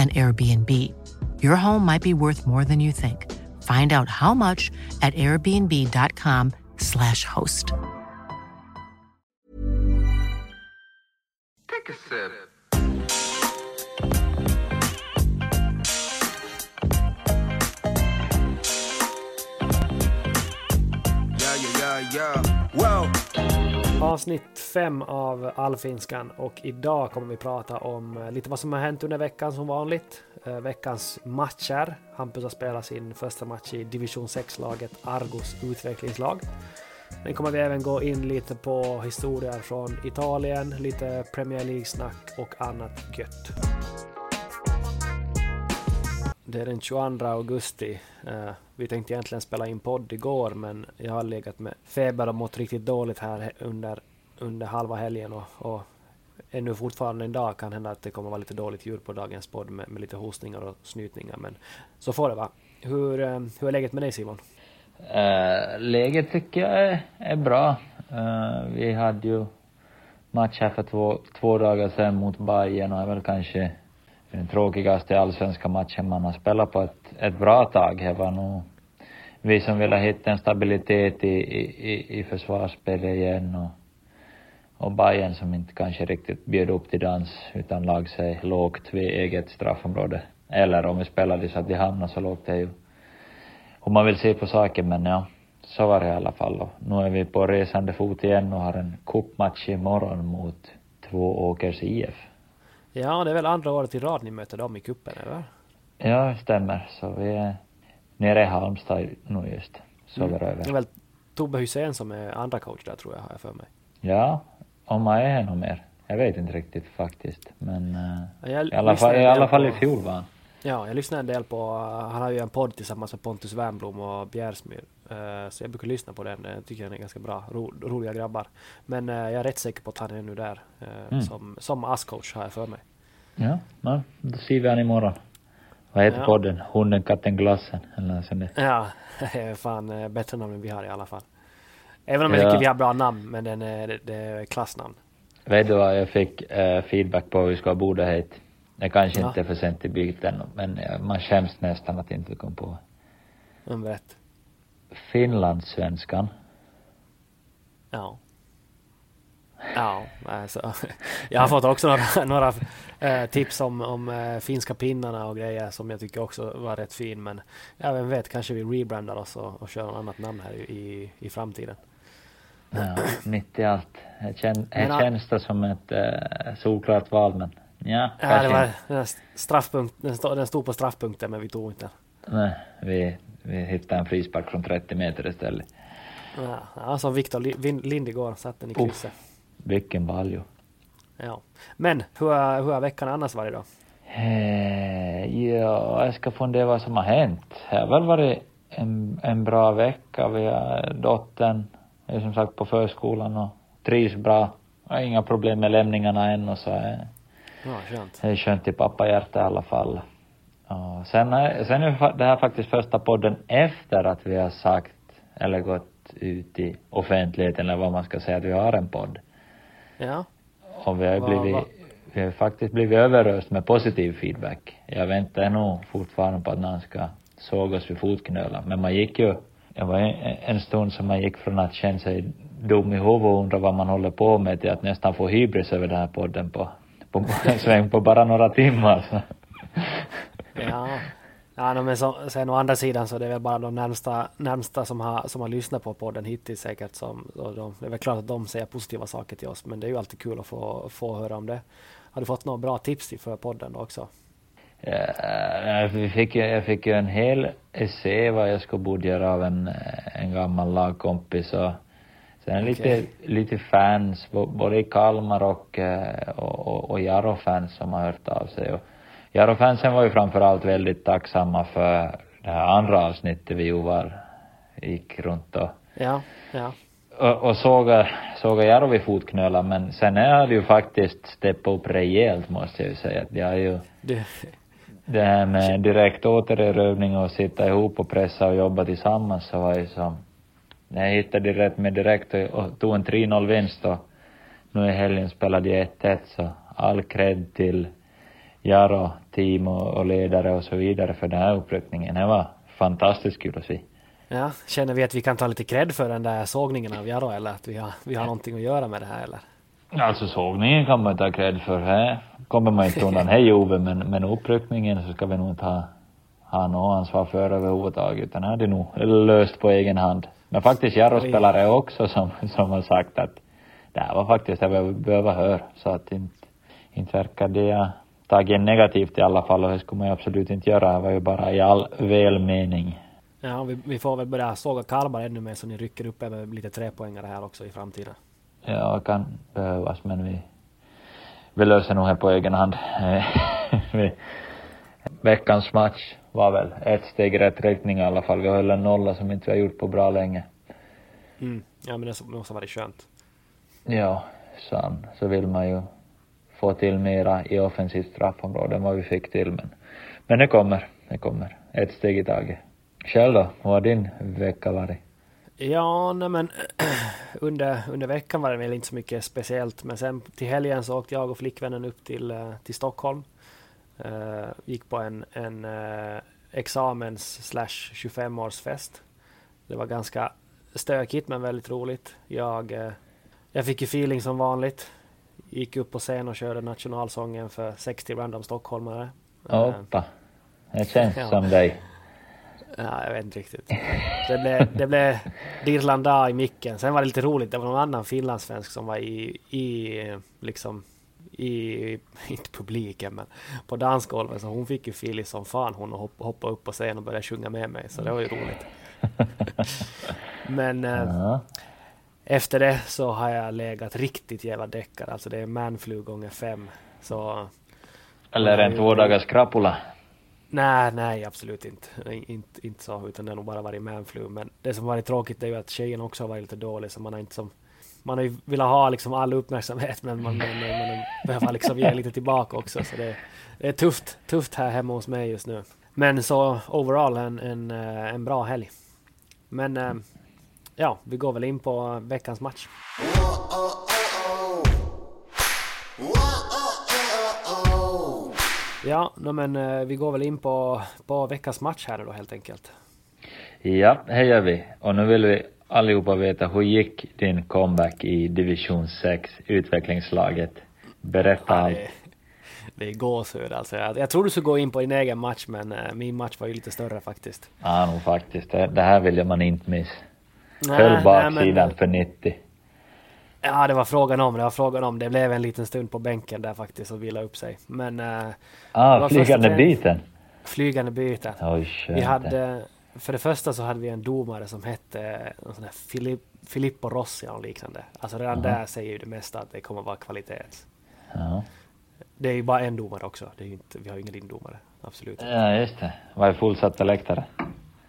an Airbnb. Your home might be worth more than you think. Find out how much at airbnb.com/slash host. Take a sip. Avsnitt 5 av Allfinskan och idag kommer vi prata om eh, lite vad som har hänt under veckan som vanligt. Eh, veckans matcher. Hampus har spelat sin första match i division 6-laget Argos utvecklingslag. Sen kommer vi även gå in lite på historier från Italien, lite Premier League-snack och annat gött. Det är den 22 augusti. Eh, vi tänkte egentligen spela in podd igår men jag har legat med feber och mått riktigt dåligt här under, under halva helgen och, och ännu fortfarande en dag kan hända att det kommer vara lite dåligt ljud på dagens podd med, med lite hostningar och snytningar men så får det vara. Hur, eh, hur är läget med dig Simon? Uh, läget tycker jag är, är bra. Uh, vi hade ju match här för två, två dagar sedan mot Bayern och är väl kanske den tråkigaste allsvenska matchen man har spelat på ett, ett bra tag. Det var nog vi som ville hitta en stabilitet i, i, i försvarsspelet igen och, och Bayern som inte kanske riktigt bjöd upp till dans utan lag sig lågt vid eget straffområde. Eller om vi spelade så att de hamnade så lågt det är ju hur man vill se på saken men ja, så var det i alla fall och nu är vi på resande fot igen och har en cupmatch imorgon mot Tvååkers IF. Ja, det är väl andra året i rad ni möter dem i kuppen eller? Ja, stämmer. Så vi är nere i Halmstad nu just. Sover Mm. Det är väl Tobbe Hysén som är andra coach där tror jag, har jag för mig. Ja, om man är ännu mer. Jag vet inte riktigt faktiskt. Men eh, Jag i alla fall, lyssnade i, alla fall i fjol var han. Ja, jag lyssnar en del på, han har ju en podd tillsammans med Pontus Wernbloom och Bjärsmyr. Eh, Så jag brukar lyssna på den, jag tycker den är ganska bra, ro, roliga grabbar. Men eh, jag är rätt säker på att han är nu där Mm. som, som ASS-coach har jag för mig. Ja, ja, då ser vi han imorgon. Vad heter Ja. podden? Hunden, katten, glassen? Eller något sånt där. Ja, fan bättre namn än vi har i alla fall. Även om jag Ja. tycker vi har bra namn, men den är, det, är klassnamn. Vet du vad jag fick eh, feedback på hur vi ska borde hit? Det kanske Ja. inte är för sent i byten, men eh, man skäms nästan att inte kom på. Vem vet? Finlandssvenskan. Ja. Ja, alltså, jag har fått också några, några eh, tips om, om eh, finska pinnarna och grejer som jag tycker också var rätt fin. Men ja, vem vet, kanske vi rebrandar oss och, och kör något annat namn här i, i, framtiden. Ja, mitt i allt. Det, kän, känns det som ett eh, solklart val, men ja, Ja, det var den, straffpunkt, den, stod, den stod på straffpunkten men vi tog inte den. Nej, vi, vi hittade en frispark från 30 meter istället. Ja, som Viktor Li- Vin- Lind igår, satte den i krysset. Vilken baljo. Ja. Men hur har, hur har veckan annars varit då? Eh, ja, jag ska fundera vad som har hänt. Det har väl varit en, en bra vecka. Vi har dottern, är som sagt på förskolan och trivs bra. Har inga problem med lämningarna än och så är Ja, skönt. Det är skönt i pappahjärta i alla fall. Och sen, är, sen är det här faktiskt första podden efter att vi har sagt, eller gått ut i offentligheten eller vad man ska säga, att vi har en podd. Ja. Och vi har blivit, vad- vi har faktiskt blivit överöst med positiv feedback. Jag väntar nog fortfarande på att någon ska såga oss vid fotknölar. Men man gick ju, det var en, en stund som man gick från att känna sig dum i huvudet och undra vad man håller på med till att nästan få hybris över den här podden på, på en sväng på bara några timmar. Så. Ja. Ja, men så, sen å andra sidan så är det väl bara de närmsta, närmsta som, har, som har lyssnat på podden hittills säkert som, de, det är väl klart att de säger positiva saker till oss, men det är ju alltid kul att få, få höra om det. Har du fått några bra tips för podden då också? Ja, vi fick, ju- jag fick ju en hel essä vad jag skulle borde göra av en, en gammal lagkompis och sen lite, Okej. lite fans, både i Kalmar och, eh, och, och, och Jaro-fans som har hört av sig. Och Jaro-fansen var ju framförallt väldigt tacksamma för det här andra avsnittet vi ju var, gick runt och Ja, ja. och, och såga Jaro vid fotknölar men sen är det ju faktiskt steppat upp rejält måste jag ju säga. Det är ju Du, det här med direkt återerövring och sitta ihop och pressa och jobba tillsammans så var ju som, när jag hittade rätt med direkt och, och tog en 3-0 vinst och nu i helgen spelade jag 1-1 så all cred till Jaro, team och, och ledare och så vidare för den här uppryckningen. Det var fantastiskt kul att se. ja, känner vi att vi kan ta lite cred för den där sågningen av Jaro eller att vi har, vi har någonting att göra med det här eller? Alltså sågningen kan man ta cred för, här kommer man inte undan, hej Ove, men, men uppryckningen så ska vi nog inte ha, ha något ansvar för överhuvudtaget, utan det nog löst på egen hand. Men faktiskt Jarro-spelare också som, som har sagt att det här var faktiskt det vi behöver höra, så att inte, inte verkar det tagit negativt i alla fall och det skulle man ju absolut inte göra, det var ju bara i all välmening. Ja, vi, vi får väl börja såga Kalmar ännu mer så ni rycker upp med lite trepoängare här också i framtiden. Ja, kan behövas, men vi, vi löser nog här på egen hand. Veckans match var väl ett steg i rätt riktning i alla fall. Vi höll en nolla som inte vi har gjort på bra länge. Mm. Ja, men det så- måste ha varit skönt. Ja, sen så vill man ju få till mera i offensivt straffområde än vad vi fick till, men, men det kommer, det kommer. Ett steg i taget. Själv då, hur har din vecka varit? Ja, nej men under, under veckan var det väl inte så mycket speciellt. Men sen till helgen så åkte jag och flickvännen upp till, eh, till Stockholm. Uh, gick på en, en uh, examens slash 25-årsfest. Det var ganska stökigt men väldigt roligt. Jag, uh, jag fick ju feeling som vanligt. Gick upp på scen och körde nationalsången för 60 random stockholmare. Eh, Oppa. Det känns Ja. som dig. Ja, jag vet inte riktigt. Det blev, det blev Dirlanda i micken. Sen var det lite roligt, det var någon annan finlandssvensk som var i, i liksom, i, inte publiken men på dansgolvet. Så hon fick ju feeling som fan hon och hopp, hoppade upp på scen och började sjunga med mig. Så det var ju roligt. Men eh, Ja. Efter det så har jag legat riktigt jävla däckad. Alltså det är manflu gånger fem. Så Eller en två dagars krapula. Nej, nej absolut inte. inte. Inte så, utan det har nog bara varit manflu. Men det som varit tråkigt är ju att tjejen också har varit lite dålig, så man har inte som... Man har ju velat ha liksom all uppmärksamhet, men man, man, man, man behöver liksom ge lite tillbaka också. Så det, det är tufft, tufft här hemma hos mig just nu. Men så overall en, en, eh, en bra helg. Men eh, ja, vi går väl in på veckans match. Ja, men eh, vi går väl in på, på veckans match här då helt enkelt. Ja, det gör vi. Och nu vill vi allihopa veta, hur gick din comeback i division 6, utvecklingslaget? Berätta allt. det, det är gåshud alltså. Jag, jag tror du skulle gå in på din egen match, men eh, min match var ju lite större faktiskt. Ja, nog faktiskt. Det, det här vill man inte miss. Höll baksidan men- för 90. Ja, det var frågan om. Det var frågan om. Det blev en liten stund på bänken där faktiskt och vila upp sig. Men... Eh, det Ah, flygande biten. Flygande byten. Oj. Vi hade... För det första så hade vi en domare som hette någon sån här Filip, Filippo Rossi och liknande. Alltså redan där säger ju det mesta att det kommer vara kvalitet. Ja. Det är ju bara en domare också. Det är inte, vi har ju ingen lindomare. Absolut ja, just det. Var det fullsatta läktare?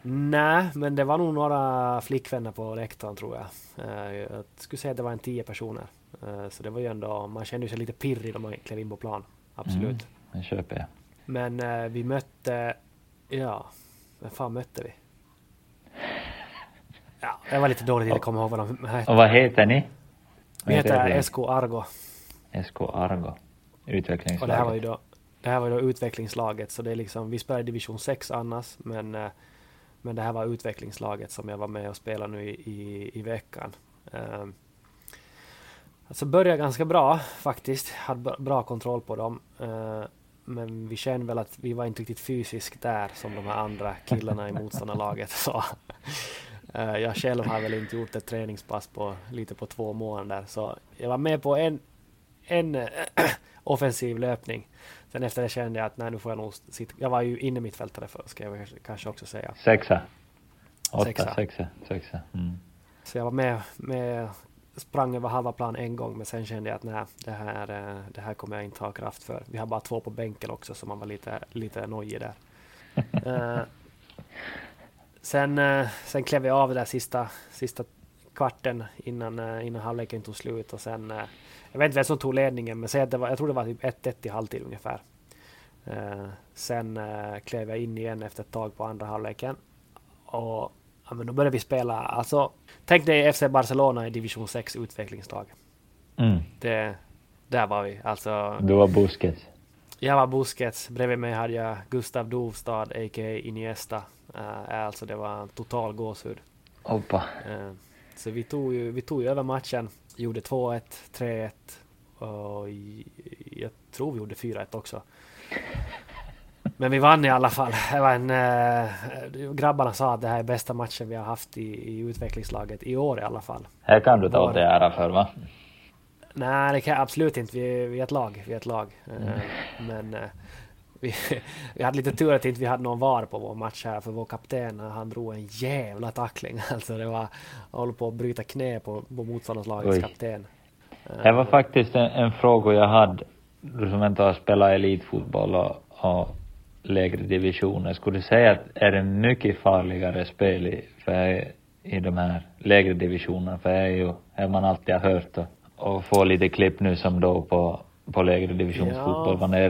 Nej, men det var nog några flickvänner på läktaren tror jag. Eh, Jag skulle säga att det var en tio personer. Eh, Så det var ju ändå, man kände sig lite pirrig när man klev in på plan. Absolut. Mm, det köper jag. Men eh, vi mötte, ja, vem fan mötte vi? Ja, det var lite dåligt att komma ihåg vad de hette. Och vad heter ni? Vi heter? SK Argo. SK Argo. Utvecklingslaget. Och det här var ju då, det här var ju då utvecklingslaget, så det är liksom, vi spelar i division 6 annars, men, men det här var utvecklingslaget som jag var med och spelade nu i, i, i veckan. Um, alltså började ganska bra faktiskt, hade bra kontroll på dem. Uh, men vi kände väl att vi var inte riktigt fysiskt där som de här andra killarna i motståndarlaget sa. Uh, jag själv har väl inte gjort ett träningspass på lite på två månader, så jag var med på en, en offensiv löpning. Sen efter det kände jag att nej, nu får jag nog sitta. Jag var ju inne mittfältare för, ska jag kanske- också säga. Sexa. Åtta, Sexa. sexa, sexa. Mm. Så jag var med, med sprang över halva plan en gång, men sen kände jag att nej, det här, eh, det här kommer jag inte ha kraft för. Vi har bara två på bänken också, så man var lite, lite nojig där. Eh, sen, eh, sen klev jag av där sista, sista kvarten innan, eh, innan halvleken tog slut och sen jag vet inte vem som tog ledningen, men säg att det var, jag tror det var typ 1-1 i halvtid ungefär. Eh, sen eh, klev jag in igen efter ett tag på andra halvleken. Och ja, men då började vi spela, alltså tänk dig FC Barcelona i division 6 utvecklingslag. Mm. Det, där var vi, alltså. Du var Busquets. Jag var Busquets, bredvid mig hade jag Gustav Dovstad, a.k.a. Iniesta. Uh, alltså det var en total gåshud. Hoppa. Eh, så vi tog, ju, vi tog ju över matchen, gjorde 2-1, 3-1 och jag tror vi gjorde 4-1 också. Men vi vann i alla fall. En, eh, grabbarna sa att det här är bästa matchen vi har haft i, i utvecklingslaget i år i alla fall. Här kan du ta åt dig ära för va? Nej, det kan jag absolut inte. Vi, vi är ett lag. Vi är ett lag. Eh, Men eh, vi, vi hade lite tur att inte vi hade någon VAR på vår match här, för vår kapten han drog en jävla tackling. Alltså det var, håller på att bryta knä på, på motståndarlagets Oj. kapten. Det var faktiskt en, en fråga jag hade, du som inte har spelat elitfotboll och, och lägre divisioner, skulle du säga att är det mycket farligare spel i, för, i de här lägre divisionerna? För det är ju, är man alltid har hört och, och får lite klipp nu som då på, på lägre divisionsfotboll, Ja. man är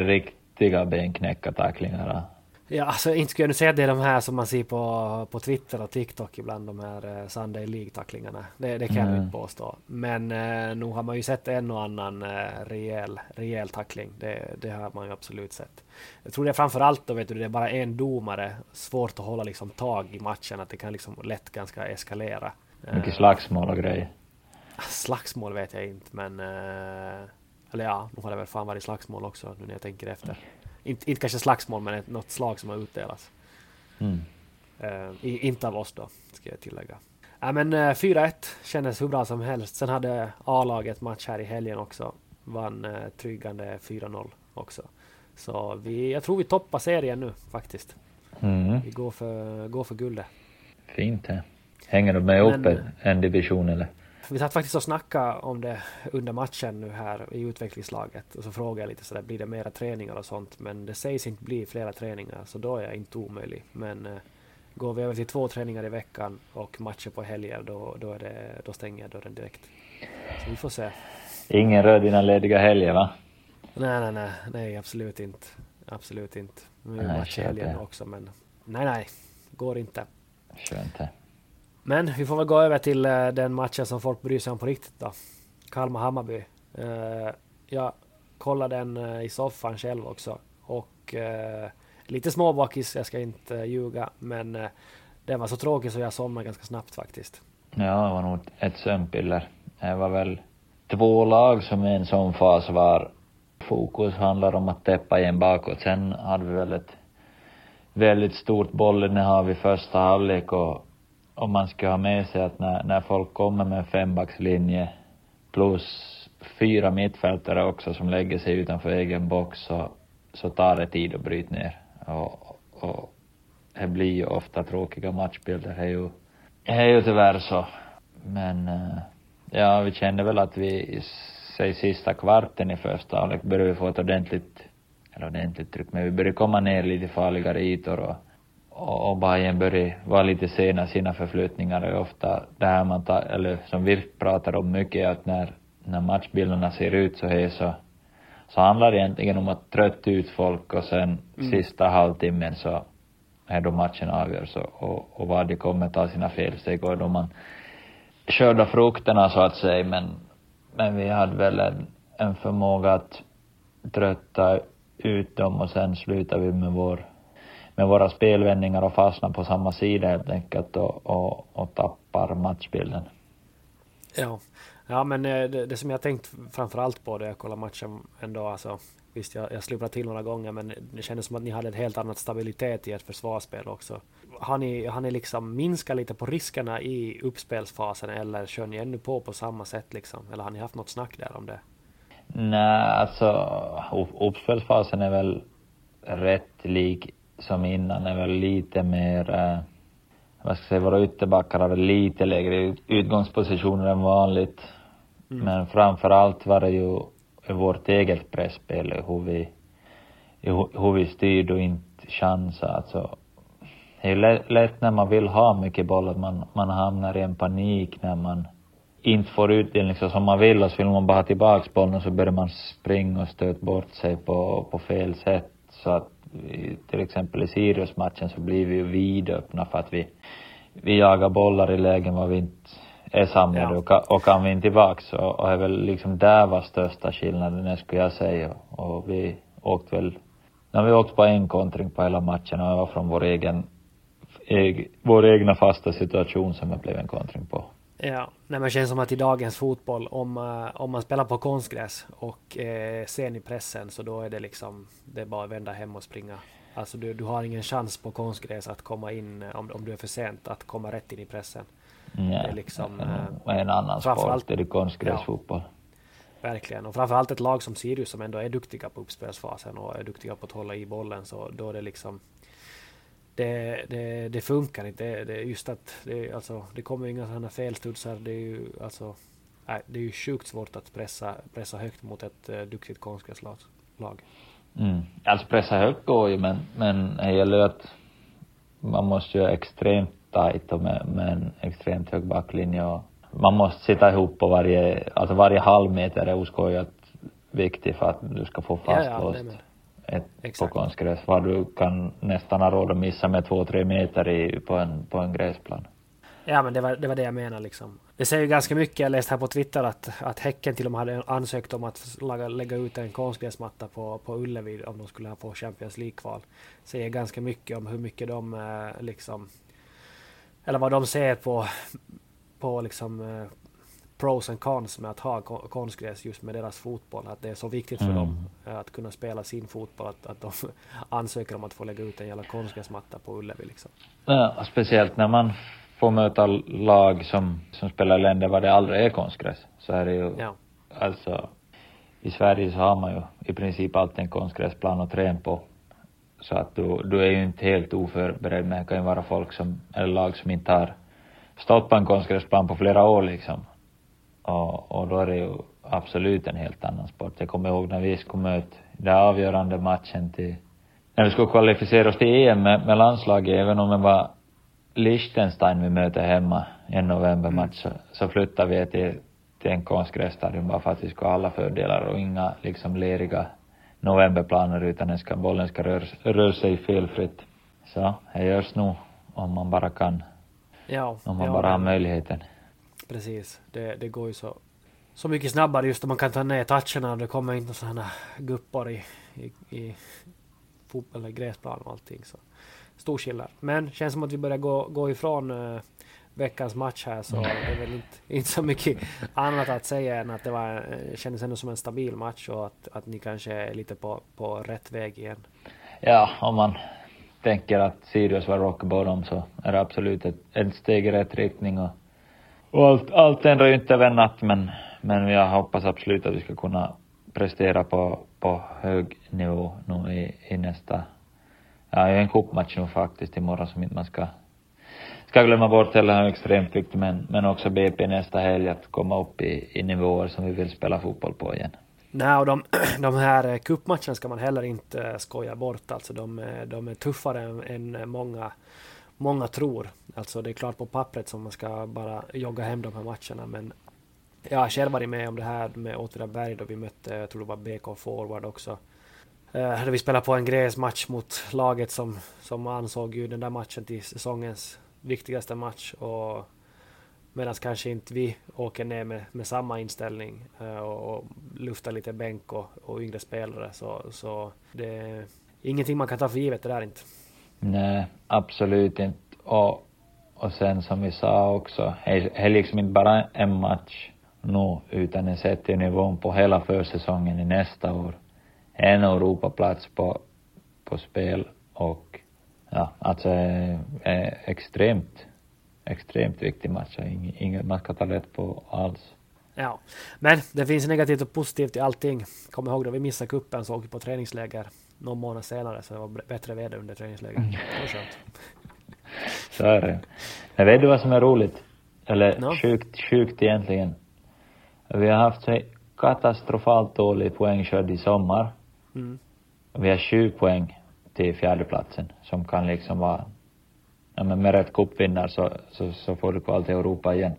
riktiga benknäckartacklingar. Ja, alltså inte skulle jag nu säga att det är de här som man ser på, på Twitter och TikTok ibland, de här eh, Sunday League-tacklingarna. Det, det kan jag Mm. inte påstå. Men eh, nog har man ju sett en och annan eh, rejäl, rejäl tackling. Det, det har man ju absolut sett. Jag tror det är framförallt då, vet du, det är bara en domare. Svårt att hålla liksom tag i matchen, att det kan liksom lätt ganska eskalera. Eh, Mycket slagsmål och grejer. Slagsmål vet jag inte, men... Eh, eller ja, nu har det väl fan varit slagsmål också, nu när jag tänker efter. Inte, inte kanske slagsmål, men ett, något slag som har utdelats. Mm. Eh, i, inte av oss då, ska jag tillägga. Ja, men eh, 4-1 kändes hur bra som helst. Sen hade A-laget match här i helgen också. Vann eh, tryggande 4-0 också. Så vi, jag tror vi toppar serien nu faktiskt. Mm. Vi går för, går för guldet. Fint det. Hänger du med upp Men- en, en division eller? Vi satt faktiskt och snackade om det under matchen nu här i utvecklingslaget. Och så frågade jag lite sådär, blir det mera träningar och sånt? Men det sägs inte bli flera träningar, så då är jag inte omöjlig. Men eh, går vi över till två träningar i veckan och matcher på helger, då, då, är det, då stänger jag dörren direkt. Så vi får se. Ingen rör dina lediga helger va? Nej, nej, nej, nej, absolut inte. Absolut inte. Nu är match i helgen också, men nej, nej, går inte. Skönt det. Men vi får väl gå över till eh, den matchen som folk bryr sig om på riktigt då. Kalmar-Hammarby. Eh, jag kollade den eh, i soffan själv också. Och lite småbakis, jag ska inte ljuga. Men den var så tråkig så jag somnade ganska snabbt faktiskt. Ja, det var nog ett sömnpiller. Det var väl två lag som i en sån fas var fokus handlar om att täppa igen bakåt. Sen hade vi väl ett väldigt stort bollinnehav i första halvlek och, om man ska ha med sig att när, när folk kommer med en fembackslinje plus fyra mittfältare också som lägger sig utanför egen box så, så tar det tid att bryta ner. Och, och det blir ju ofta tråkiga matchbilder. Det är ju, det är ju tyvärr så. Men eh, ja, vi kände väl att vi i säg sista kvarten i första halvlek började vi få ett ordentligt, eller ordentligt tryck, men vi började komma ner lite farligare ytor och, och, Bayern började vara lite sena i sina förflyttningar. Och ofta det här man tar, eller som vi pratar om mycket är att när, när matchbilderna ser ut så här så, så handlar det egentligen om att trötta ut folk och sen mm. sista halvtimmen så är då matchen avgörs och, och, och vad de kommer ta sina felsteg och då man skördar frukterna så att säga. Men, men vi hade väl en, en förmåga att trötta ut dem och sen slutar vi med vår med våra spelvändningar och fastnar på samma sida helt enkelt och, och, och tappar matchbilden. Ja, ja men eh, det, det som jag tänkt framförallt på då jag kollar matchen ändå alltså Visst, jag, jag slumrade till några gånger, men det kändes som att ni hade en helt annan stabilitet i ert försvarsspel också. Har ni, har ni liksom minskat lite på riskerna i uppspelsfasen eller kör ni ännu på på samma sätt liksom? Eller har ni haft något snack där om det? Nej, alltså uppspelsfasen är väl rätt lik som innan, är väl lite mer, eh, vad ska jag säga, våra ytterbackar hade lite lägre utgångspositioner än vanligt. Mm. Men framför allt var det ju vårt eget presspel, hur vi, hur vi styrde och inte chansade. Alltså, det är lätt när man vill ha mycket boll att man, man hamnar i en panik när man inte får utdelning så som man vill och så vill man bara ha tillbaks bollen och så börjar man springa och stöta bort sig på, på fel sätt. Så att till exempel i Sirius-matchen så blir vi ju vidöppna för att vi, vi jagar bollar i lägen var vi inte är samlade ja. och, och kan vinna tillbaks och, och är väl liksom där var största skillnaden, det skulle jag säga. Och vi åkte väl, när vi åkte på en kontring på hela matchen och det var från vår egen, eg, vår egna fasta situation som det blev en kontring på. Ja, nej men det känns som att i dagens fotboll, om, uh, om man spelar på konstgräs och uh, sen i pressen, så då är det liksom, det är bara att vända hem och springa. Alltså du, du har ingen chans på konstgräs att komma in, uh, om, om du är för sent, att komma rätt in i pressen. Ja, det är liksom... Och en annan sport, det är konstgräsfotboll. Ja, verkligen, och framförallt ett lag som Sirius som ändå är duktiga på uppspelsfasen och är duktiga på att hålla i bollen, så då är det liksom det, det, det funkar inte. Det, just att det, alltså, det kommer inga sådana felstudsar. Det är ju alltså, nej, det är ju sjukt svårt att pressa, pressa högt mot ett uh, duktigt konstgräslag. Mm. Alltså pressa högt går ju, men, men det gäller ju att man måste ju extremt tajt och med, med en extremt hög backlinje och man måste sitta ihop på varje, alltså varje halvmeter är oskojat viktig för att du ska få fastlåst. Ja, ja, ett, Exakt. på konstgräs, vad du kan nästan ha råd att missa med två, tre meter i, på, en, på en gräsplan. Ja men det var, det var det jag menade liksom. Det säger ju ganska mycket, jag läste här på Twitter att, att Häcken till och med hade ansökt om att laga, lägga ut en konstgräsmatta på, på Ullevi om de skulle få Champions League-kval. Säger ganska mycket om hur mycket de eh, liksom, eller vad de ser på, på liksom eh, pros and cons med att ha konstgräs just med deras fotboll. Att det är så viktigt för mm. dem eh, att kunna spela sin fotboll att, att de ansöker om att få lägga ut en jävla konstgräsmatta på Ullevi liksom. Ja, speciellt när man får möta lag som, som spelar i länder där det aldrig är konstgräs. Så är det ju, ja. alltså, i Sverige så har man ju i princip alltid en konstgräsplan att träna på. Så att du, du är ju inte helt oförberedd, men det kan ju vara folk som, eller lag som inte har stått på en konstgräsplan på flera år liksom. Och, och då är det ju absolut en helt annan sport. Jag kommer ihåg när vi skulle möta den avgörande matchen till, när vi skulle kvalificera oss till EM med, med landslaget, även om det var Liechtenstein vi möter hemma i en novembermatch, mm. så, så flyttade vi till, till en konstgrässtadion bara för att vi skulle ha alla fördelar och inga liksom leriga novemberplaner utan den ska, bollen ska röra, röra sig felfritt. Så det görs nog om man bara kan. Ja, om man ja, bara har möjligheten precis. Det, det går ju så, så mycket snabbare just om man kan ta ner toucherna och det kommer inte sådana guppor i, i, i fotboll eller gräsplan och allting. Så stor skillnad. Men känns som att vi börjar gå, gå ifrån uh, veckans match här så mm. det är väl inte, inte så mycket annat att säga än att det var, uh, kändes ändå som en stabil match och att, att ni kanske är lite på, på rätt väg igen. Ja, om man tänker att Sirius var rock bottom så är det absolut ett, ett steg i rätt riktning och och allt, allt ändrar ju inte över en natt, men, men jag hoppas absolut att vi ska kunna prestera på, på hög nivå nu i, i nästa, ja, en cupmatch nu faktiskt imorgon som inte man ska, ska glömma bort heller, är extremt viktigt, men, men också BP nästa helg att komma upp i, i nivåer som vi vill spela fotboll på igen. Nej, och de, de här eh, cupmatcherna ska man heller inte eh, skoja bort. Alltså de, eh, de är tuffare än, än många många tror. Alltså det är klart på pappret som man ska bara jogga hem de här matcherna men Jag har själv varit med om det här med Åtvidaberg då vi mötte, jag tror det var BK Forward också. Eh, vi spelade på en gräsmatch mot laget som, som ansåg ju den där matchen till säsongens viktigaste match. Och Medan kanske inte vi åker ner med, med samma inställning eh, och, och luftar lite bänk och, och yngre spelare. Så, så det är ingenting man kan ta för givet det där inte. Nej, absolut inte. Och, och sen som vi sa också, det är liksom inte bara en match nu, utan det sätter nivån på hela försäsongen i nästa år. En Europaplats på, på spel och ja, alltså är, är extremt extremt viktig match inget, man ska ta lätt på alls. Ja, men det finns negativt och positivt i allting. Kom ihåg då vi missade kuppen så åkte vi på träningsläger någon månad senare så det var bättre väder under träningsläger. Mm. Det var skönt. Så är det. Men vet du vad som är roligt? Eller no. sjukt, sjukt egentligen. Vi har haft så katastrofalt dålig poängskörd i sommar. Mm. Vi har 20 poäng till fjärdeplatsen som kan liksom vara ja, men med rätt cupvinnare så, så, så får du kval till Europa igen.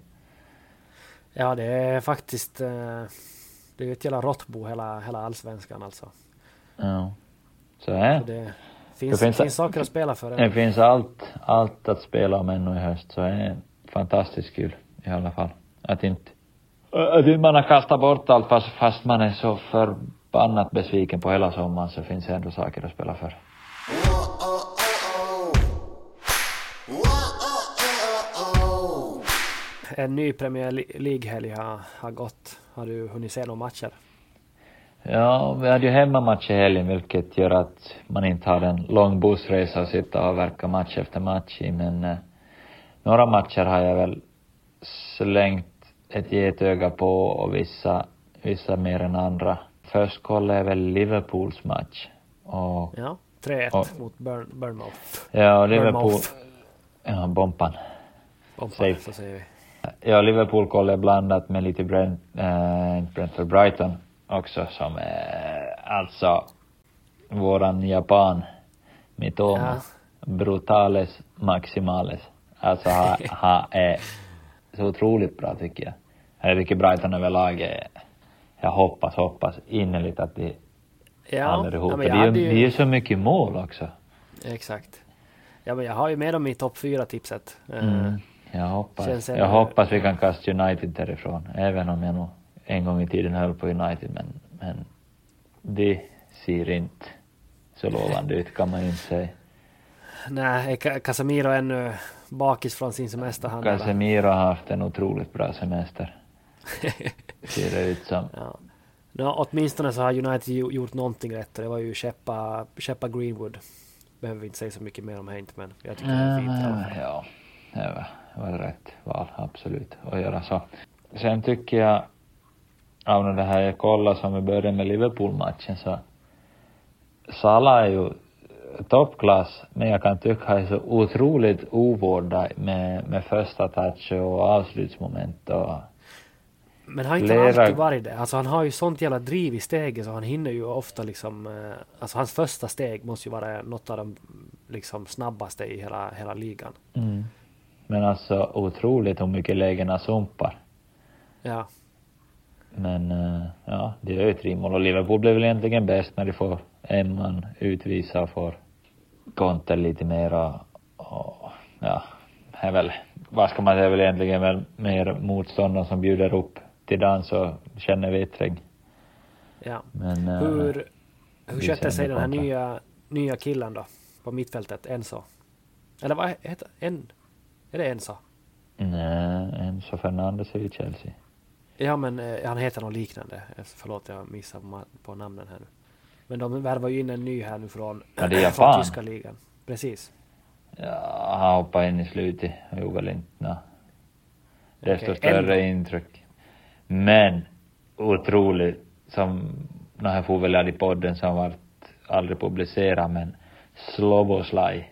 Ja, det är faktiskt eh, det är ett jävla råttbo hela, hela allsvenskan alltså. Ja, så är så det. Finns, det finns, finns saker att spela för. Det finns allt, allt att spela om ännu i höst, så det är fantastiskt kul i alla fall. Att inte, att inte man har kastat bort allt fast, fast man är så förbannat besviken på hela sommaren så finns det ändå saker att spela för. en ny Premier League-helg har, har gått. Har du hunnit se några matcher? Ja, vi hade ju hemmamatch i helgen vilket gör att man inte har en lång bussresa och sitta och verka match efter match i, men eh, några matcher har jag väl slängt ett getöga på och vissa, vissa mer än andra. Först kollade jag väl Liverpools match. Och, ja, 3-1 mot Burn, Burnmouth. Ja, Liverpool. Burnmouth. Ja, Bompan. Bompan, Safe. så säger vi. Ja, Liverpool kollar blandat med lite Brent, äh, Brentford Brighton också som är alltså våran Japan Mitoma. Ja. Brutales maximales. Alltså han, han är så otroligt bra tycker jag. Jag tycker Brighton överlag är, jag hoppas, hoppas innerligt att de ja, håller ihop. Ja, men det, är, ju... det är så mycket mål också. Exakt. Ja men jag har ju med dem i topp fyra tipset. Mm. Jag hoppas, jag hoppas vi kan kasta United därifrån, även om jag nog en gång i tiden höll på United, men, men det ser inte så lovande ut kan man ju inte säga. Nej, är Casemiro ännu bakis från sin semester? Han Casemiro har haft en otroligt bra semester. ser det ut som. Ja. No, åtminstone så har United gjort någonting rätt och det var ju Sheppa, Sheppa Greenwood. Behöver vi inte säga så mycket mer om Heint men jag tycker det är fint i alla fall. Ja, det var var rätt val, absolut, att göra så. Sen tycker jag, av det här jag kollade som vi började med Liverpool-matchen så Salah är ju toppklass, men jag kan tycka att är så otroligt ovårdad med, med första touch och avslutsmoment och men har inte han alltid varit det? Alltså han har ju sånt jävla driv i steget så han hinner ju ofta liksom eh, Alltså hans första steg måste ju vara något av de liksom snabbaste i hela, hela ligan. Mm. Men alltså otroligt hur mycket lägena sumpar. Ja. Men uh, ja, det är ju tre mål och Liverpool blir väl egentligen bäst när de får en man utvisa får konter lite mer och, ja, är väl, vad ska man säga, väl egentligen väl mer motståndare som bjuder upp till dans och känner vittring. Ja. Men, uh, hur, hur skötte sig den här nya, nya killen då, på mittfältet, Enzo? Eller vad heter, en, är det Ensa? Nej, Enzo Fernandes är i Chelsea. Ja, men eh, han heter något liknande. Eh, förlåt, jag missar på namnen här nu. Men de värvar ju in en ny här nu från, ja, det är från tyska ligan. Precis. Ja, han hoppade in i slutet. Han gjorde väl inte nå. Desto okay, större ändå. intryck. Men otroligt, som, nu här får väl i podden som vart aldrig publicerad, men Sloboslaj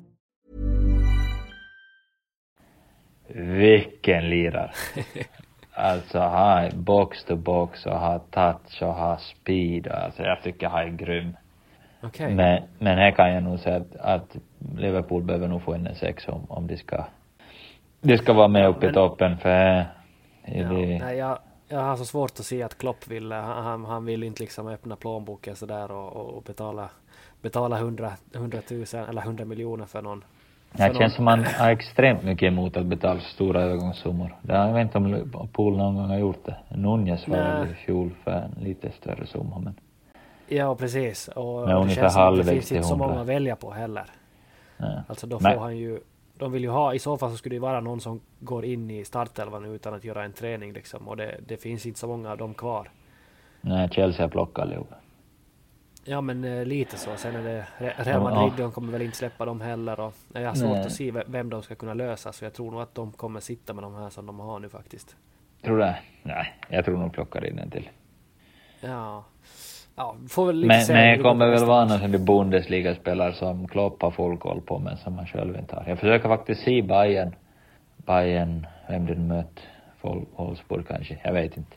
Vilken lirare! Alltså ha box to box och ha touch och ha speed. Alltså jag tycker han är grym. Okej. Men, men här kan jag nog säga att, att Liverpool behöver nog få in en sex om, om de ska, de ska vara med uppe i toppen för Ja, det, nej, jag, jag har så svårt att se att Klopp vill, han, han- han vill inte liksom öppna plånboken sådär och, och, och betala, betala 100, 100 000 eller 100 miljoner för någon. Det känns som någon- man har extremt mycket emot att betala stora övergångssummor. Det har, jag vet inte om Liverpool någon gång har gjort det. Nunez var väl i fjol för en lite större summa men Ja, precis. Och Men det känns som att det finns inte så 100. många att välja på heller. ja. Alltså då Men- får han ju, de vill ju ha, i så fall så skulle det vara någon som går in i startelvan utan att göra en träning liksom. Och det, det finns inte så många av dem kvar. Nej, Chelsea har plockat allihopa. Ja men eh, lite så. Sen är det Real Madrid, ja. de kommer väl inte släppa dem heller. Och jag har svårt Nej. att se ve- vem de ska kunna lösa. Så jag tror nog att de kommer sitta med de här som de har nu faktiskt. Tror du det? Nej, jag tror nog plockar in en till. Ja, ja får väl lite Men, men går kommer väl vara sån där Bundesliga-spelare som Klopp har full koll på men som man själv inte har. Jag försöker faktiskt se Bayern, Bayern, vem mött, Vol- Wolfsburg kanske, jag vet inte.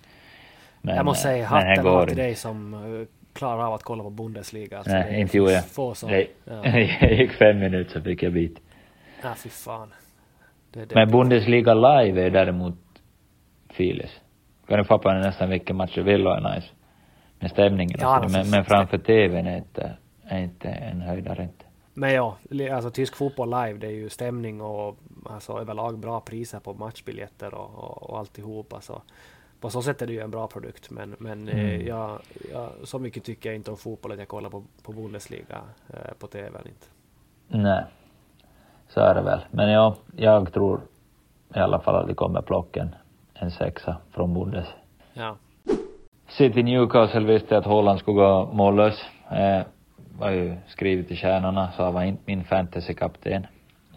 Men, jag måste säga eh, hatten av till dig som eh, klarar av att kolla på Bundesliga. Alltså, Nej, inte gjorde jag. Få som, Nej. ja, jag gick fem minuter så fick jag bit. ja, fy fan. Det, det, Men Bundesliga live är däremot filis. Kan du på nästan vilken match du vill och är nice. Med stämningen Ja, och så. men, alltså, men framför TVn är inte, är inte en höjdare inte. Men ja, alltså tysk fotboll live, det är ju stämning och alltså överlag bra priser på matchbiljetter och, och, och alltihop. Alltså, på så sätt är det ju en bra produkt. Men, men eh, Mm. jag, jag, så mycket tycker jag inte om fotboll att jag kollar på, på Bundesliga eh, på TVn inte. Nej. Så är det väl. Men ja, jag tror i alla fall att det kommer plocka en, en sexa från Bundes. Ja, City Newcastle visste att Holland skulle gå mållös. Eh, var ju skrivet i stjärnorna, så han var inte min fantasy-kapten.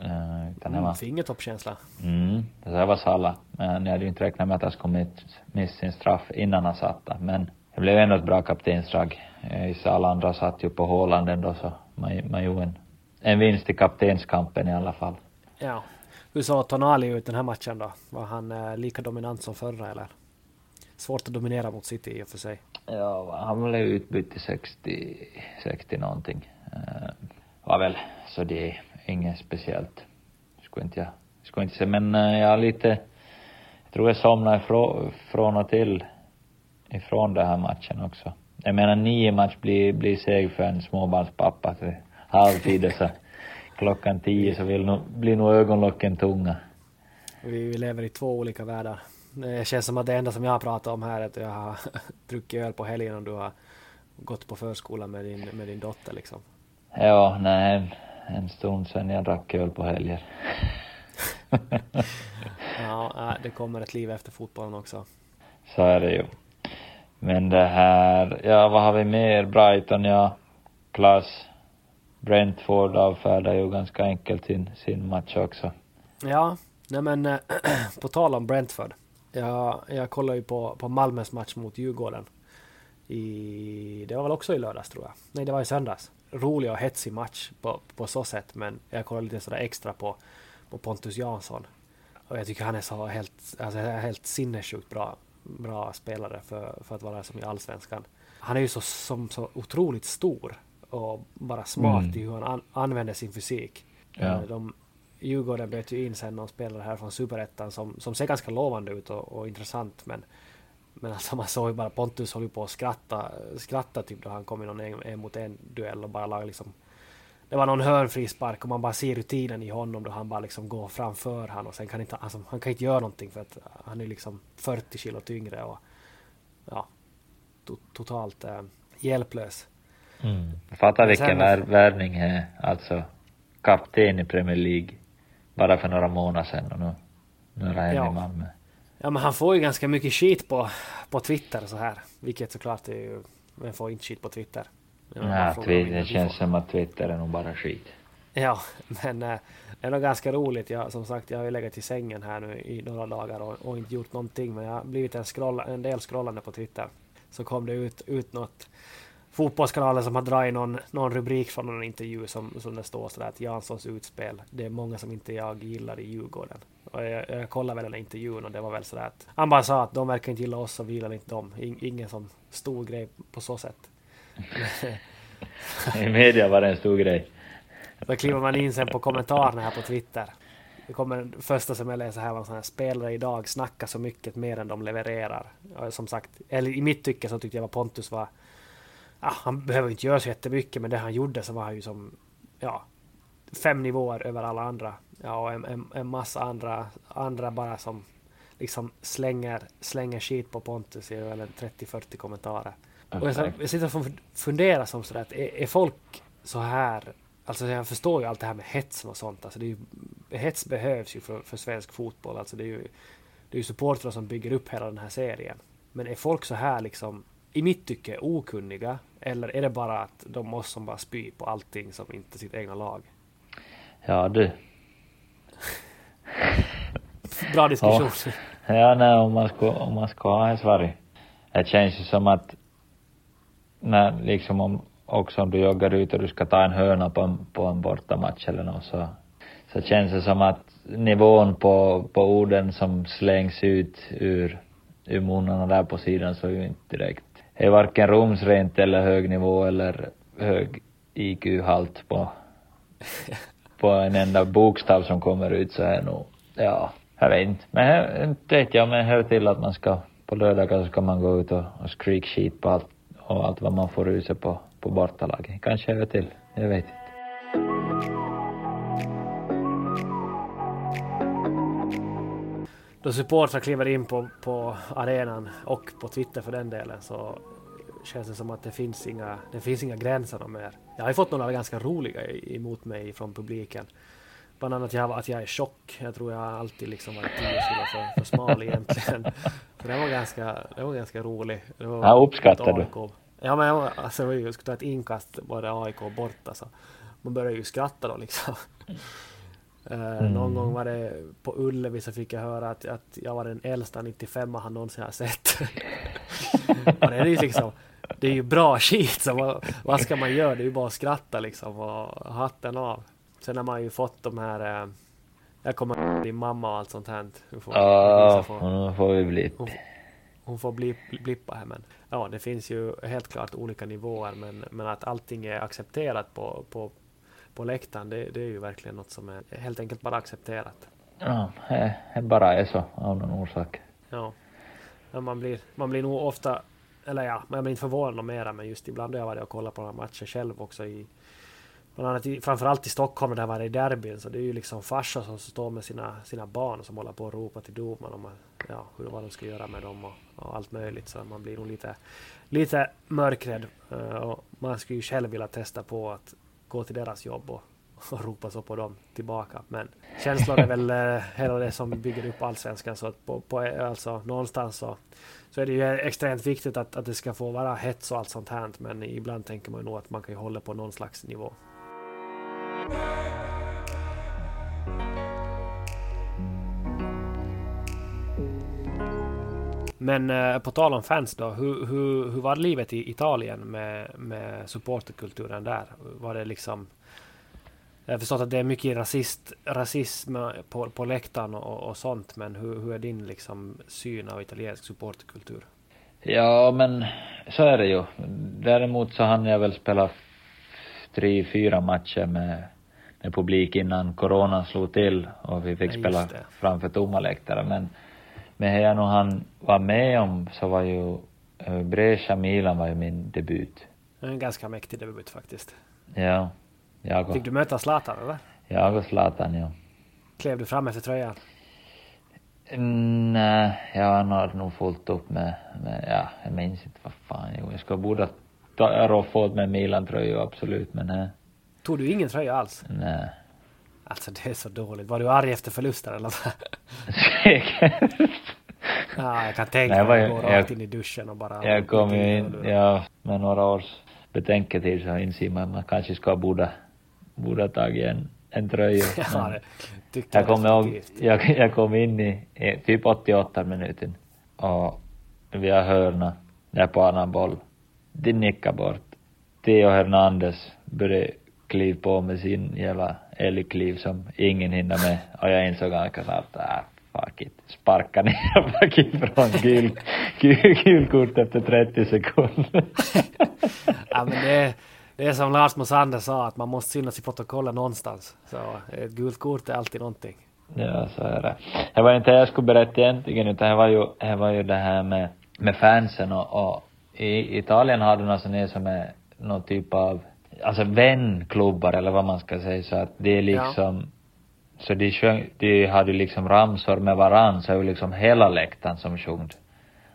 Eh, utan det var, mm, fingertoppkänsla. mm, det var Salah. Men jag hade ju inte räknat med att han skulle miss- missa sin straff innan han satt där. Men det blev ändå ett bra kaptensdrag. Jag gissar alla andra satt ju på Håland ändå, så man, man gjorde en, en vinst i kaptenskampen i alla fall. Ja. Hur såg Tonali ut den här matchen då? Var han eh, lika dominant som förra eller? Svårt att dominera mot City i och för sig. Ja, han blev utbytt till 60, 60 någonting. Uh, var väl, så det inget speciellt. Skulle inte jag, skulle inte säga, men uh, jag har lite, jag tror jag somnade ifrån, från och till ifrån den här matchen också. Jag menar nio match blir, blir seg för en småbarnspappa till halvtid så klockan tio så vill nog, blir nog ögonlocken tunga. Vi, vi lever i två olika världar. Det känns som att det enda som jag har pratat om här är att jag har druckit öl på helgen och du har gått på förskolan med din, med din dotter liksom. Ja, nej, en, stund sen jag drack öl på helger. Ja, nej, det kommer ett liv efter fotbollen också. Så är det ju. Men det här, ja vad har vi mer? Brighton, ja. Klass. Brentford avfärdar ju ganska enkelt sin, sin match också. Ja, nej men på tal om Brentford. Jag, jag kollar ju på, på Malmös match mot Djurgården. I, det var väl också i lördags tror jag. Nej, det var i söndags. Rolig och hetsig match på, på så sätt. Men jag kollar lite sådär extra på, på Pontus Jansson. Och jag tycker han är så helt, alltså helt sinnessjukt bra, bra spelare för, för att vara som i Allsvenskan. Han är ju så, som, så otroligt stor och bara smart Mm. i hur han an, använder sin fysik. Ja. Eh, De, Djurgården bröt ju in sen någon spelare här från Superettan som, som ser ganska lovande ut och, och intressant men men alltså man såg ju bara Pontus höll ju på att skratta, skratta typ då han kom i någon en, en mot en duell och bara lag liksom det var någon hörnfrispark och man bara ser rutinen i honom då han bara liksom går framför han och sen kan inte, alltså, han kan inte göra någonting för att han är liksom 40 kilo tyngre och ja, to totalt eh, hjälplös. Mm. Fatta vilken vär värvning är, alltså kapten i Premier League bara för några månader sedan och nu, nu är han ja. i Malmö. Ja men han får ju ganska mycket skit på, på Twitter så här, vilket såklart är ju, men får inte skit på Twitter. Nej, Twitter, det känns som att Twitter är nog bara skit. Ja, men äh, det är nog ganska roligt. Jag, som sagt, jag har ju legat i sängen här nu i några dagar och, och inte gjort någonting, men jag har blivit en, scroll, en del scrollande på Twitter. Så kom det ut, ut något fotbollskanaler som har dragit någon, någon rubrik från någon intervju som, som det står sådär att Janssons utspel, det är många som inte jag gillar i Djurgården. Och jag, jag kollade väl den här intervjun och det var väl sådär att han bara sa att de verkar inte gilla oss och vi gillar inte dem. ingen som stor grej på så sätt. I media var det en stor grej. Då kliver man in sen på kommentarerna här på Twitter. Det kommer första som jag läser här var sån här spelare idag snackar så mycket mer än de levererar. Som sagt, eller i mitt tycke så tyckte jag att Pontus var ja, han behöver inte göra så jättemycket, men det han gjorde så var han ju som ja, fem nivåer över alla andra. Ja, och en, en, en massa andra, andra bara som liksom slänger, slänger skit på Pontus i väl 30-40 kommentarer. Och jag, jag sitter och funderar som sådär att är, är, folk så här Alltså jag förstår ju allt det här med hetsen och sånt. Alltså det är ju, hets behövs ju för, för svensk fotboll. Alltså det är ju, det är ju supportrar som bygger upp hela den här serien. Men är folk så här liksom i mitt tycke okunniga? Eller är det bara att de måste som bara spy på allting som inte sitt egna lag? Ja du. Bra diskussion. Ja, ja nej, om man ska, om man ska ha en svar. Det känns ju som att när liksom om också om du joggar ut och du ska ta en hörna på en, på en bortamatch eller något så, så känns det som att nivån på, på orden som slängs ut ur, ur munnarna där på sidan så är ju inte direkt är varken rumsrent eller hög nivå eller hög IQ-halt på, på en enda bokstav som kommer ut så är nog, ja, jag vet inte. Men inte vet jag, men hör till att man ska, på lördagar så ska man gå ut och, och streak sheet på allt och allt vad man får ur sig på, på bortalaget. Kanske hör till, jag vet inte. Då supportrar kliver in på, på arenan och på Twitter för den delen så känns det som att det finns inga, det finns inga gränser mer. Jag har ju fått några ganska roliga emot mig från publiken. Bland annat jag, att jag är tjock. Jag tror jag alltid liksom varit 10 kilo för, för smal egentligen. Så det var ganska, det var ganska rolig. Det var ja, uppskattar du? Ja men alltså jag skulle ta ett inkast det AIK borta så man började ju skratta då liksom. Uh, mm. Någon gång var det på Ullevi så fick jag höra att, att jag var den äldsta 95 han någonsin har sett. och det är ju liksom, det är ju bra skit så vad, vad, ska man göra? Det är ju bara att skratta liksom och hatten av. Sen har man ju fått de här uh, jag kommer din mamma och allt sånt här. Ja, hon får vi blipp. Hon, hon får bli, blippa här men ja, det finns ju helt klart olika nivåer men, men att allting är accepterat på, på på läktaren, det, det är ju verkligen något som är helt enkelt bara accepterat. Ja, det bara är så av någon orsak. Ja. ja man, blir, man blir nog ofta, eller ja, man blir inte förvånad mera, men just ibland har jag varit och kollat på några matcher själv också i Bland annat i, framförallt i Stockholm där var det i derbyn så det är ju liksom farsor som står med sina, sina barn som håller på och ropar till domaren om ja, hur, vad de ska göra med dem och, och, allt möjligt så man blir nog lite, lite mörkrädd. Uh, och man skulle ju själv vilja testa på att gå till deras jobb och, och ropa så på dem tillbaka. Men känslan är väl eh, hela det som bygger upp allsvenskan. Så att på, på, alltså, någonstans så, så är det ju extremt viktigt att, att det ska få vara hets och allt sånt här. Men ibland tänker man nog att man kan ju hålla på någon slags nivå. Men eh, på tal om fans då, hur, hur, hur var livet i Italien med, med supporterkulturen där? Var det liksom... Jag har förstått att det är mycket rasist, rasism på, på läktaren och, och sånt, men hur, hur är din liksom syn av italiensk supporterkultur? Ja, men så är det ju. Däremot så hann jag väl spela tre, fyra matcher med, med publik innan coronan slog till och vi fick ja, spela framför tomma läktare, men men jag nog han var med om så var ju uh, Brescia Milan var ju min debut. En ganska mäktig debut faktiskt. Ja. Jag och, Fick du möta Zlatan eller? jag och Zlatan, ja. Klev du fram efter tröjan? Nej, jag har nog fullt upp med, med, ja, jag minns inte vad fan, jo, jag skulle borde ta roffa åt med Milan-tröjor absolut, men nej, Tog du ingen tröja alls? nej. Alltså det är så dåligt. Var du arg efter förlusten eller? Säkert. ja, jag kan tänka mig att gå rakt in i duschen och bara... Jag kom ju in, ja, med några års betänketid så inser man att man kanske ska borde, borde ha tagit en, en tröja. Ja, det jag, kommer ihåg, jag, jag kom in i, i typ 88 minuten och vi har hörna där på annan boll. De nickar bort. Theo Hernandez började kliva på med sin jävla älgkliv som ingen hinner med och jag insåg ganska snabbt, äh, fuck it, sparka ner back ifrån gul, gul, gul kort efter 30 sekunder. Ja, men det, är- det är som Lars Mosander sa, att man måste synas i protokollet någonstans. Så ett gult kort är alltid någonting. Ja, så är det. Det var inte det jag skulle berätta egentligen, utan det var ju, det var ju det här med, med fansen och, och i Italien hade de alltså det som är någon typ av, alltså vänklubbar eller vad man ska säga, så att det är liksom, så de sjöng, de hade liksom ramsor med varann, så det var liksom hela läktaren som sjöng.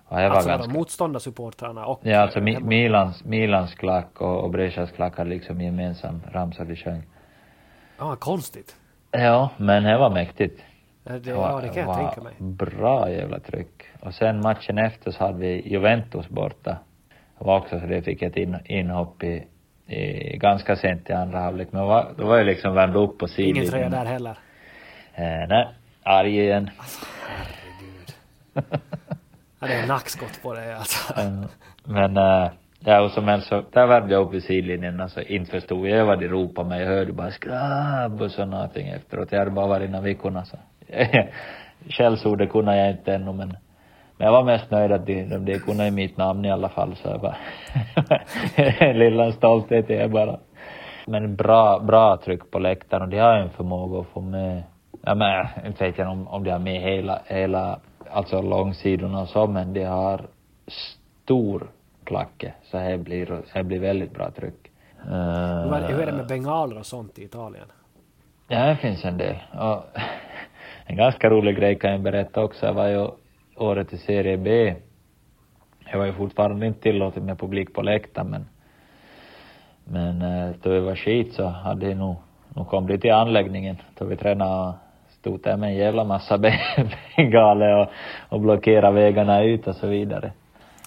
Och det var Alltså ganska, de motståndarsupportrarna och... ja alltså Mi, hemma. Milans, Milans klack och, och Brescias klack hade liksom gemensam ramsa de sjöng. Ja, konstigt. Ja, men det var mäktigt. Ja, det, ja, det kan jag var tänka mig. Bra jävla tryck. Och sen matchen efter så hade vi Juventus borta. Det var också så det fick ett in, inhopp i, i, ganska sent i andra halvlek. Men var, då var jag liksom värmd upp på sidlinjen. Ingen tröja där heller. Eh, nej, arg igen. Herregud. Ja, det är nackskott på det alltså. Men, eh, ja och som helst så, där värmde jag upp vid sidlinjen, alltså inte förstod jag vad de ropade men jag hörde bara skrabb och så någonting efteråt. Jag hade bara varit innan veckorna så. Skällsordet kunde jag inte ännu men, men jag var mest nöjd att de, de, de kunde mitt namn i alla fall så jag bara, lilla stolthet är jag bara. Men bra, bra tryck på läktaren och de har en förmåga att få med, ja men inte vet jag om, om de har med hela, hela, alltså långsidorna och så men de har stor klacke så här blir, här blir väldigt bra tryck. Det, hur är det Eh, med bengaler och sånt i Italien? Ja, det finns en del. Och en ganska rolig grej kan jag berätta också. Jag var ju året i serie B. Jag var ju fortfarande inte tillåtet med publik på läktaren men men eh, då vi var skit så hade jag nog, nog kom det till anläggningen då vi tränade och stod där med en jävla massa bengaler och, och blockerade vägarna ut och så vidare.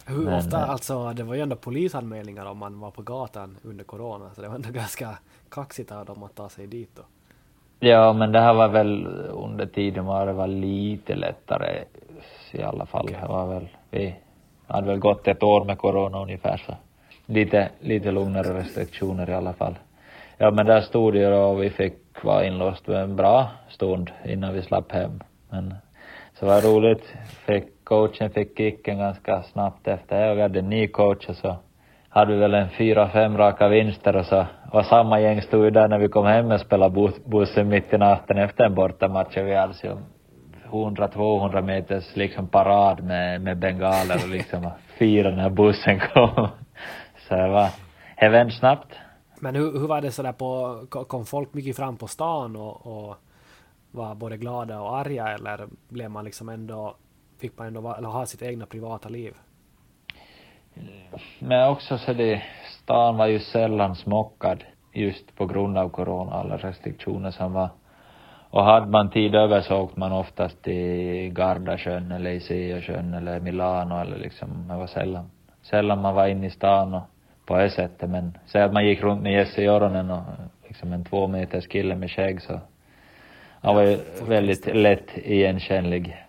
Hur Men, ofta, eh, alltså det var ju ändå polisanmälningar om man var på gatan under corona, så det var ändå ganska kaxigt av dem att ta sig dit då. Ja, men det här var väl under tiden var det var lite lättare i alla fall. Det var väl, vi hade väl gått ett år med corona ungefär så lite, lite lugnare restriktioner i alla fall. Ja, men där stod det ju då och vi fick vara inlåst en bra stund innan vi slapp hem. Men så var det roligt. Fick, coachen fick kicken ganska snabbt efter det och vi hade en ny coach och så hade vi väl en fyra, fem raka vinster och så var samma gäng stod ju där när vi kom hem och spelade bussen mitt i natten efter en bortamatch och vi hade så 100-200 meters liksom parad med, med bengaler och liksom fira när bussen kom. Så det var, det vände snabbt. Men hur, hur var det sådär på, ko- kom folk mycket fram på stan och, och var både glada och arga eller blev man liksom ändå, fick man ändå ha sitt egna privata liv? Men också så det, stan var ju sällan smockad just på grund av corona, alla restriktioner som var. Och hade man tid över så åkte man oftast till Gardasjön eller Isiasjön eller Milano eller liksom, det var sällan, sällan man var inne i stan och på det sättet men säg att man gick runt med Jesse Joronen och liksom en två meters kille med skägg så han var ju väldigt lätt igenkännlig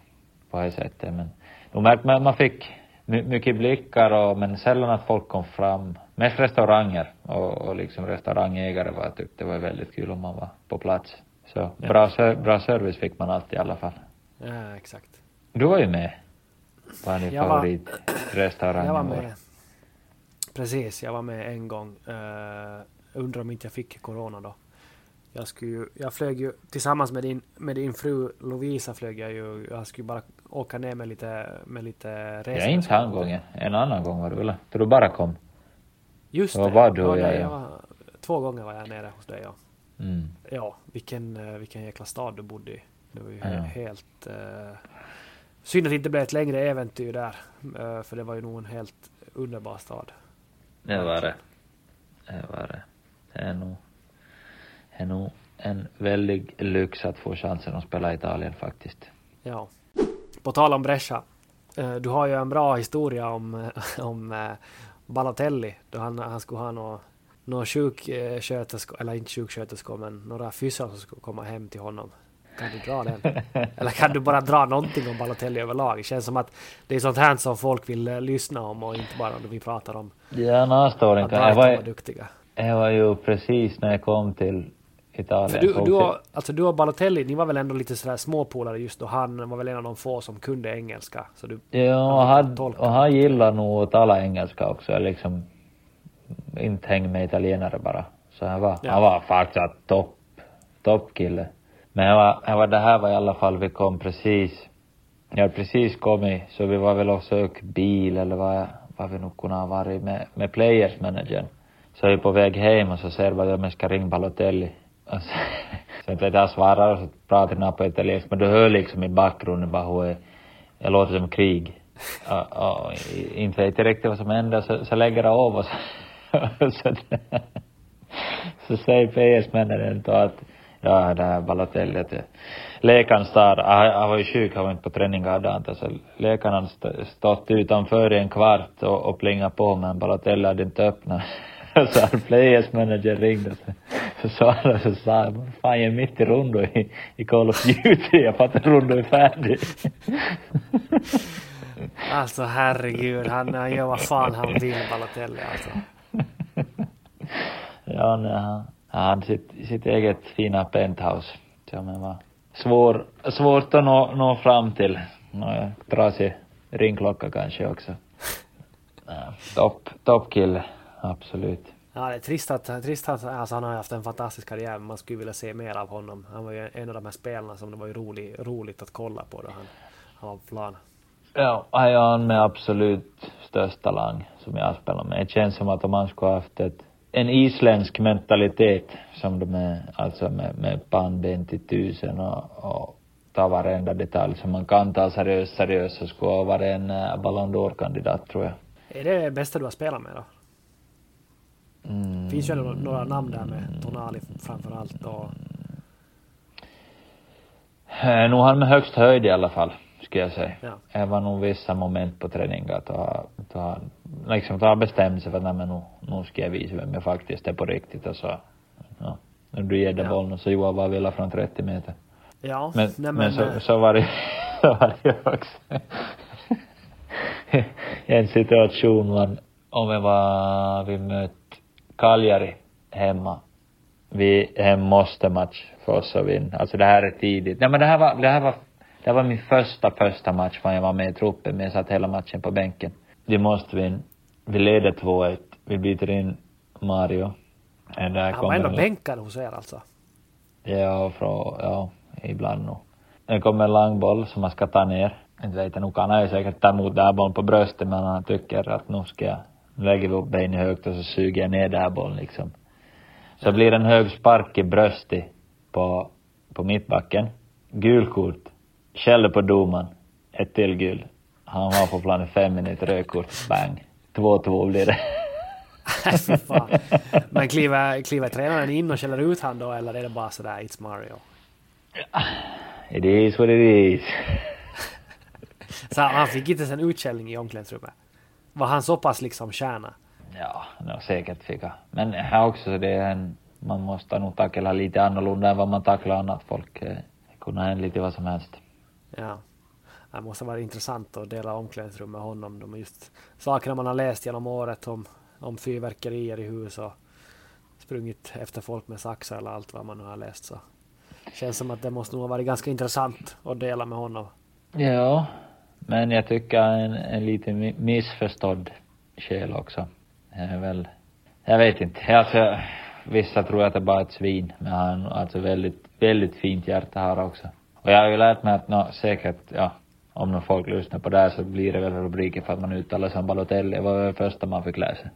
på det sättet men då märkte man, man fick my, mycket blickar och men sällan att folk kom fram. Mest restauranger och, och liksom restaurangägare var jag tyckte det var väldigt kul om man var på plats. Så bra, ser- bra service fick man alltid i alla fall. Ja, exakt. Du var ju med på din Jag var- favoritrestaurang. Jag var med. Precis, jag var med en gång. Uh, undrar om inte jag fick corona då. Jag skulle ju, jag flög ju tillsammans med din, med din fru Lovisa flög jag ju, jag skulle bara åka ner med lite, med lite resor. Ja, inte han gången. En annan gång var du väl? Då du bara kom. Just Det var det. bara du och ja, jag, nej, ja. var två gånger var jag nere hos dig. Ja, Mm. ja vilken, eh, vilken jäkla stad du bodde i. Det var ju Ja. he- helt... Uh, synd att det inte blev ett längre äventyr där. eh, för det var ju nog en helt underbar stad. Det var det. Det var det. Det är nog, det är nog en väldig lyx att få chansen att spela i Italien faktiskt. Ja. På tal om Brescia. eh, Du har ju en bra historia om, eh, om eh, Balotelli. Då han, han skulle ha några nå sjuksköterskor, eller inte sjuksköterskor, men några fysiker som skulle komma hem till honom. Kan du dra den? Eller kan du bara dra någonting om Balotelli överlag? Det känns som att det är sånt här som folk vill eh, lyssna om och inte bara när vi pratar om Ja, att kan jag var duktiga. jag var ju precis när jag kom till Italien. För du, du, och, alltså du och Balotelli, ni var väl ändå lite sådär småpolare just då. Han var väl en av de få som kunde engelska. Så du, Ja, och han och han gillar nog att tala engelska också. Liksom inte häng med italienare bara. Så han var, Ja. han var faktiskt topp, toppkille. Men jag var, jag var, det här var i alla fall, vi kom precis, jag hade precis kommit, så vi var väl och sök bil eller vad, vad vi nog kunde ha varit med, med players managern. Så jag är på väg hem och så ser jag att jag ska ringa Balotelli. Och så, så inte vet jag svarar och så pratar jag på italienska, men du hör liksom i bakgrunden bara hur jag, jag låter som krig. Och, och inte vet jag riktigt vad som händer, så, så lägger jag av och så, så, så säger PS-männen då att ja, det här Balotelli, att eh, läkaren står, han, var ju sjuk, han var inte på träning dagen, så läkaren hade stått utanför i en kvart och, och plingat på, men Balotelli hade inte öppnat. Så han players manager ringde så, så svarade så sa han, fan jag är mitt i rondo i, i Call of Duty, jag fattar rondo är färdig. Alltså herregud, han, han gör vad fan han vill Balotelli alltså. Ja, nej, han, han sitt, sitt eget fina penthouse. Som var svår, svårt att nå, nå fram till. Nå, trasig ringklocka kanske också. Ja, Topp, topp kille, absolut. Ja, det är trist att, trist att alltså, han har haft en fantastisk karriär, men man skulle vilja se mer av honom. Han var ju en av de här spelarna som det var ju rolig, roligt att kolla på då han, han var på plan. Ja, han är han med absolut störst talang som jag har spelat med. Det känns som att om han skulle haft ett, en isländsk mentalitet som de är, alltså med, med pannben till tusen och, och ta varenda detalj som man kan ta seriöst, seriöst så skulle han vara en uh, Ballon d'Or-kandidat tror jag. Är det det bästa du har spelat med då? Mm. Finns ju ändå några namn där med Tonali framför allt och... Eh, nog han med högst höjd i alla fall, skulle jag säga. Ja. Var nog vissa moment på ha, att ha, liksom att ha bestämt sig för att nej men nu, nu ska jag visa vem jag faktiskt är på riktigt och så, ja. När du ger den Ja. bollen så Johan bara ville från 30 meter. Ja, Men, nej, men, så, eh, så var det, så var det ju också. en situation man, om jag var, vi mötte Cagliari hemma. Vi hem måste match för oss att vinna. Alltså det här är tidigt. Nej men det här var, det här var, det var min första, första match när jag var med i truppen, men jag satt hela matchen på bänken. Vi måste vinna. Vi leder 2-1. Vi byter in Mario. Han var ändå bänkad hos er alltså. Ja, från, ja, ibland nog. Det kommer en lång boll som man ska ta ner. Inte vet jag, nu kan han ju säkert ta emot den här bollen på bröstet men han tycker att nu ska jag, nu lägger vi upp benet högt och så suger jag ner den här bollen liksom. Så blir det en hög spark i bröstet på, på mittbacken. Gulkort. Skäller på domaren. Ett till gul. Han var på planen fem minuter, rödkort, bang. 2-2 blir det. Men kliver, kliver tränaren in och skäller ut han då eller är det bara sådär It's Mario? It is what it is. Så han fick inte ens en utskällning i omklädningsrummet? Var han så pass liksom kärna? Ja, no, säkert fick jag. Men här också så det är en, man måste nog tackla lite annorlunda än vad man tacklar annat folk. Eh, Det kunde hända lite vad som helst. Ja. Det måste vara intressant att dela omklädningsrum med honom. De är just sakerna man har läst genom året om, om fyrverkerier i hus och sprungit efter folk med saxar eller allt vad man nu har läst. Så känns som att det måste nog ha varit ganska intressant att dela med honom. Ja, men jag tycker en, en lite missförstådd själ också. Jag är väl, jag vet inte. Alltså, vissa tror att det bara är ett svin, men han har alltså väldigt, väldigt fint hjärta har också. Och jag har ju lärt mig att nå, säkert, ja, om någon folk lyssnar på det här så blir det väl rubriker för att man uttalar sig om Balotelli. Det var det första man fick läsa.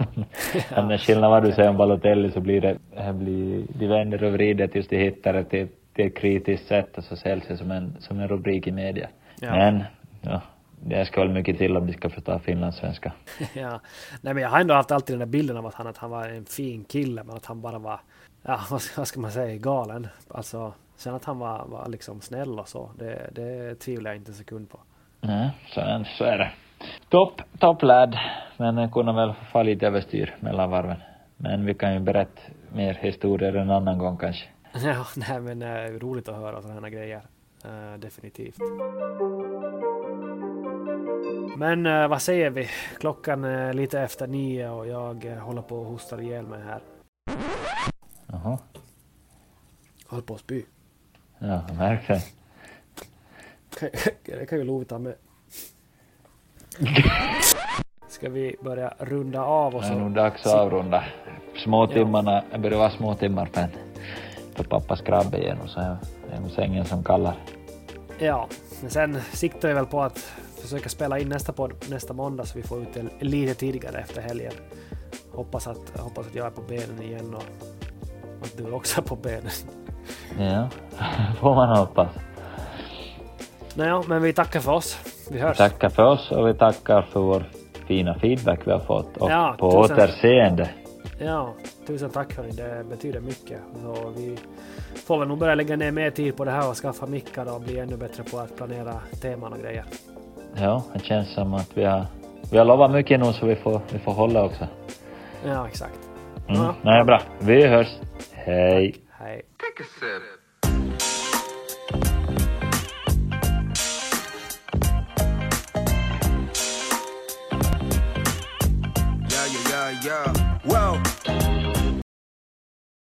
Men med skillnad vad du säger om Balotelli så blir det, det blir, de vänder och vrider tills de hittar det till, till ett kritiskt sätt och så säljs det som en, som en rubrik i media. Ja. Men, ja, det ska väl mycket till om de ska förstå finlandssvenska. ja. Nej men jag har ändå haft alltid den där bilden av att han, att han var en fin kille men att han bara var, ja vad ska, vad ska man säga, galen. Alltså, sen att han var, var liksom snäll och så, det, det tvivlar jag inte en sekund på. Nej, så, så är det. Topp, topplad, men den kunde väl få lite överstyr mellan varven. Men vi kan ju berätta mer historier en annan gång kanske. Ja, nej men uh, roligt att höra sådana här grejer. Uh, definitivt. Men uh, vad säger vi? Klockan är lite efter nio och jag håller på att hosta ihjäl mig här. Jaha. Håller på att spy. Ja, jag märker det. Det kan ju Lovi ta med. Ska vi börja runda av och Det så? är nog dags att avrunda. Småtimmarna, det börjar vara småtimmar för, för pappas krabbe igen och så är det sängen som kallar. Ja, men sen siktar vi väl på att försöka spela in nästa podd nästa måndag så vi får ut det lite tidigare efter helgen. Hoppas att, hoppas att jag är på benen igen och att du också är på benen. Ja, får man hoppas. Nåja, men vi tackar för oss. Vi hörs. Tackar för oss och vi tackar för vår fina feedback vi har fått och Ja, på tusen- återseende. Ja, tusen tack hörni. Det betyder mycket. Så vi får väl nog börja lägga ner mer tid på det här och skaffa mickar och bli ännu bättre på att planera teman och grejer. Ja, det känns som att vi har, vi har lovat mycket nu så vi får, vi får hålla också. Ja, exakt. Mm. Ja. Nej, bra. Vi hörs. Hej. Hi. Take a sip. Yeah, yeah, yeah, yeah. Well.